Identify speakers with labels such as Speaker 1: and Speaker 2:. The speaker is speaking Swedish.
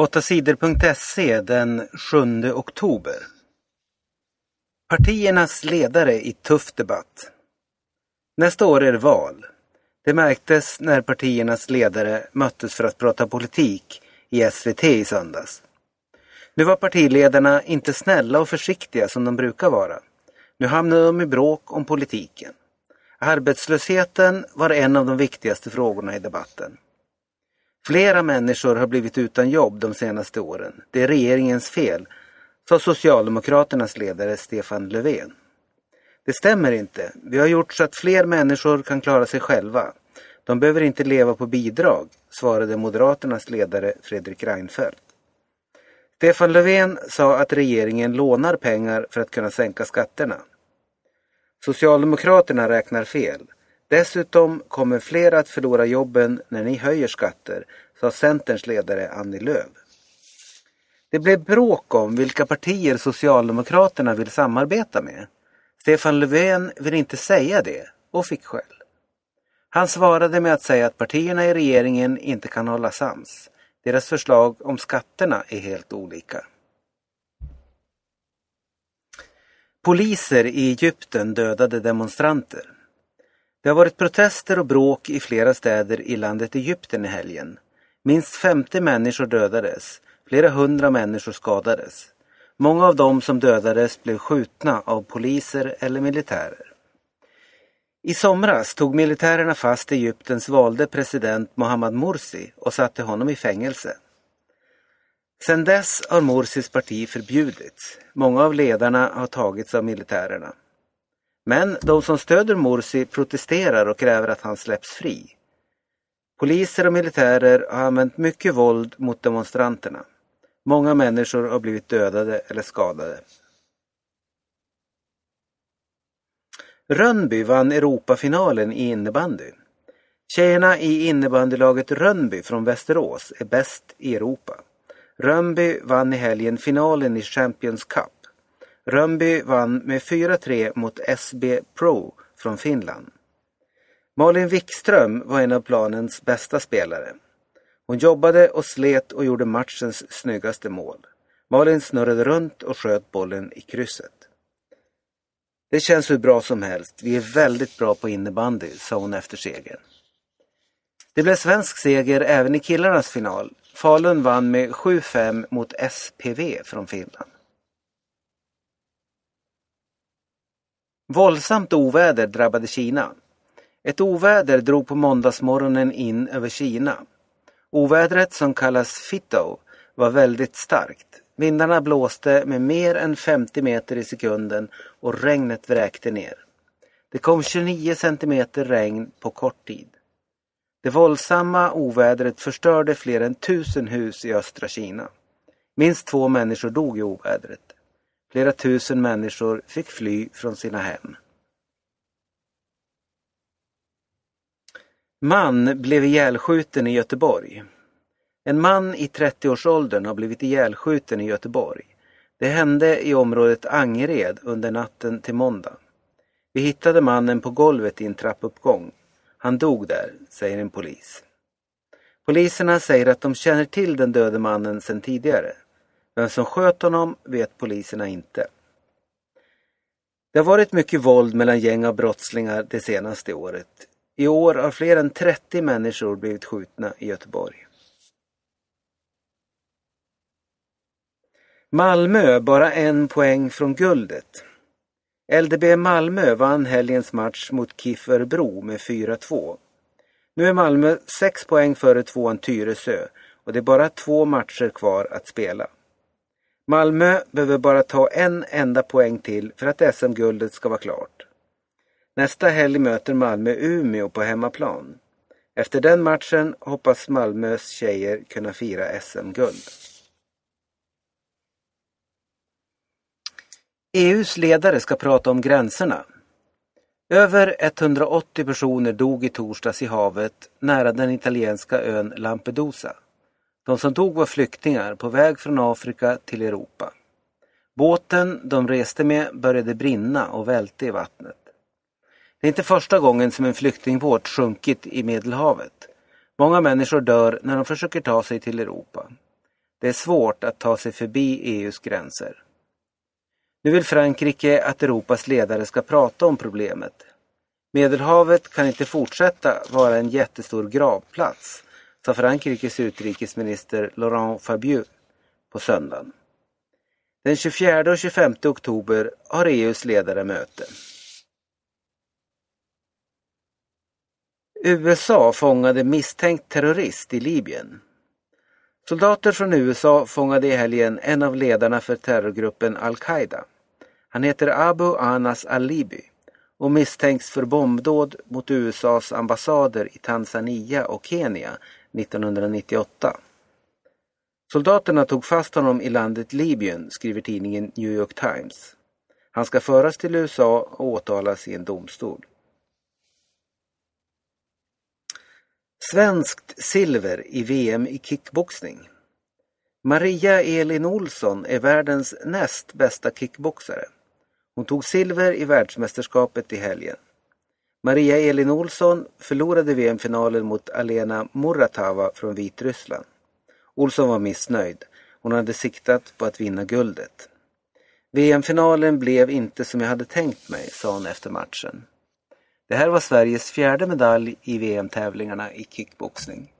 Speaker 1: 8sidor.se den 7 oktober. Partiernas ledare i tuff debatt. Nästa år är det val. Det märktes när partiernas ledare möttes för att prata politik i SVT i söndags. Nu var partiledarna inte snälla och försiktiga som de brukar vara. Nu hamnade de i bråk om politiken. Arbetslösheten var en av de viktigaste frågorna i debatten. Flera människor har blivit utan jobb de senaste åren. Det är regeringens fel, sa Socialdemokraternas ledare Stefan Löfven. Det stämmer inte. Vi har gjort så att fler människor kan klara sig själva. De behöver inte leva på bidrag, svarade Moderaternas ledare Fredrik Reinfeldt. Stefan Löfven sa att regeringen lånar pengar för att kunna sänka skatterna. Socialdemokraterna räknar fel. Dessutom kommer fler att förlora jobben när ni höjer skatter, sa Centerns ledare Annie Lööf. Det blev bråk om vilka partier Socialdemokraterna vill samarbeta med. Stefan Löfven vill inte säga det och fick skäll. Han svarade med att säga att partierna i regeringen inte kan hålla sams. Deras förslag om skatterna är helt olika. Poliser i Egypten dödade demonstranter. Det har varit protester och bråk i flera städer i landet Egypten i helgen. Minst 50 människor dödades, flera hundra människor skadades. Många av dem som dödades blev skjutna av poliser eller militärer. I somras tog militärerna fast Egyptens valde president Mohammad Morsi och satte honom i fängelse. Sedan dess har Morsis parti förbjudits. Många av ledarna har tagits av militärerna. Men de som stöder Morsi protesterar och kräver att han släpps fri. Poliser och militärer har använt mycket våld mot demonstranterna. Många människor har blivit dödade eller skadade. Rönnby vann Europafinalen i innebandy. Tjejerna i innebandylaget Rönnby från Västerås är bäst i Europa. Rönnby vann i helgen finalen i Champions Cup. Rönnby vann med 4-3 mot SB Pro från Finland. Malin Wikström var en av planens bästa spelare. Hon jobbade och slet och gjorde matchens snyggaste mål. Malin snurrade runt och sköt bollen i krysset. Det känns hur bra som helst. Vi är väldigt bra på innebandy, sa hon efter segern. Det blev svensk seger även i killarnas final. Falun vann med 7-5 mot SPV från Finland. Våldsamt oväder drabbade Kina. Ett oväder drog på måndagsmorgonen in över Kina. Ovädret som kallas Fito var väldigt starkt. Vindarna blåste med mer än 50 meter i sekunden och regnet vräkte ner. Det kom 29 centimeter regn på kort tid. Det våldsamma ovädret förstörde fler än tusen hus i östra Kina. Minst två människor dog i ovädret. Flera tusen människor fick fly från sina hem. Man blev ihjälskjuten i Göteborg. En man i 30-årsåldern har blivit ihjälskjuten i Göteborg. Det hände i området Angered under natten till måndag. Vi hittade mannen på golvet i en trappuppgång. Han dog där, säger en polis. Poliserna säger att de känner till den döde mannen sedan tidigare. Vem som sköt honom vet poliserna inte. Det har varit mycket våld mellan gäng av brottslingar det senaste året. I år har fler än 30 människor blivit skjutna i Göteborg. Malmö bara en poäng från guldet. LDB Malmö vann helgens match mot KIF Örebro med 4-2. Nu är Malmö sex poäng före tvåan Tyresö och det är bara två matcher kvar att spela. Malmö behöver bara ta en enda poäng till för att SM-guldet ska vara klart. Nästa helg möter Malmö Umeå på hemmaplan. Efter den matchen hoppas Malmös tjejer kunna fira SM-guld. EUs ledare ska prata om gränserna. Över 180 personer dog i torsdags i havet nära den italienska ön Lampedusa. De som dog var flyktingar på väg från Afrika till Europa. Båten de reste med började brinna och välte i vattnet. Det är inte första gången som en flyktingbåt sjunkit i Medelhavet. Många människor dör när de försöker ta sig till Europa. Det är svårt att ta sig förbi EUs gränser. Nu vill Frankrike att Europas ledare ska prata om problemet. Medelhavet kan inte fortsätta vara en jättestor gravplats, sa Frankrikes utrikesminister Laurent Fabius på söndagen. Den 24 och 25 oktober har EUs ledare möte. USA fångade misstänkt terrorist i Libyen. Soldater från USA fångade i helgen en av ledarna för terrorgruppen al-Qaida. Han heter Abu Anas al-Libi och misstänks för bombdåd mot USAs ambassader i Tanzania och Kenya 1998. Soldaterna tog fast honom i landet Libyen, skriver tidningen New York Times. Han ska föras till USA och åtalas i en domstol. Svenskt silver i VM i kickboxning. Maria Elin Olsson är världens näst bästa kickboxare. Hon tog silver i världsmästerskapet i helgen. Maria Elin Olsson förlorade VM-finalen mot Alena Muratava från Vitryssland. Olsson var missnöjd. Hon hade siktat på att vinna guldet. VM-finalen blev inte som jag hade tänkt mig, sa hon efter matchen. Det här var Sveriges fjärde medalj i VM-tävlingarna i kickboxning.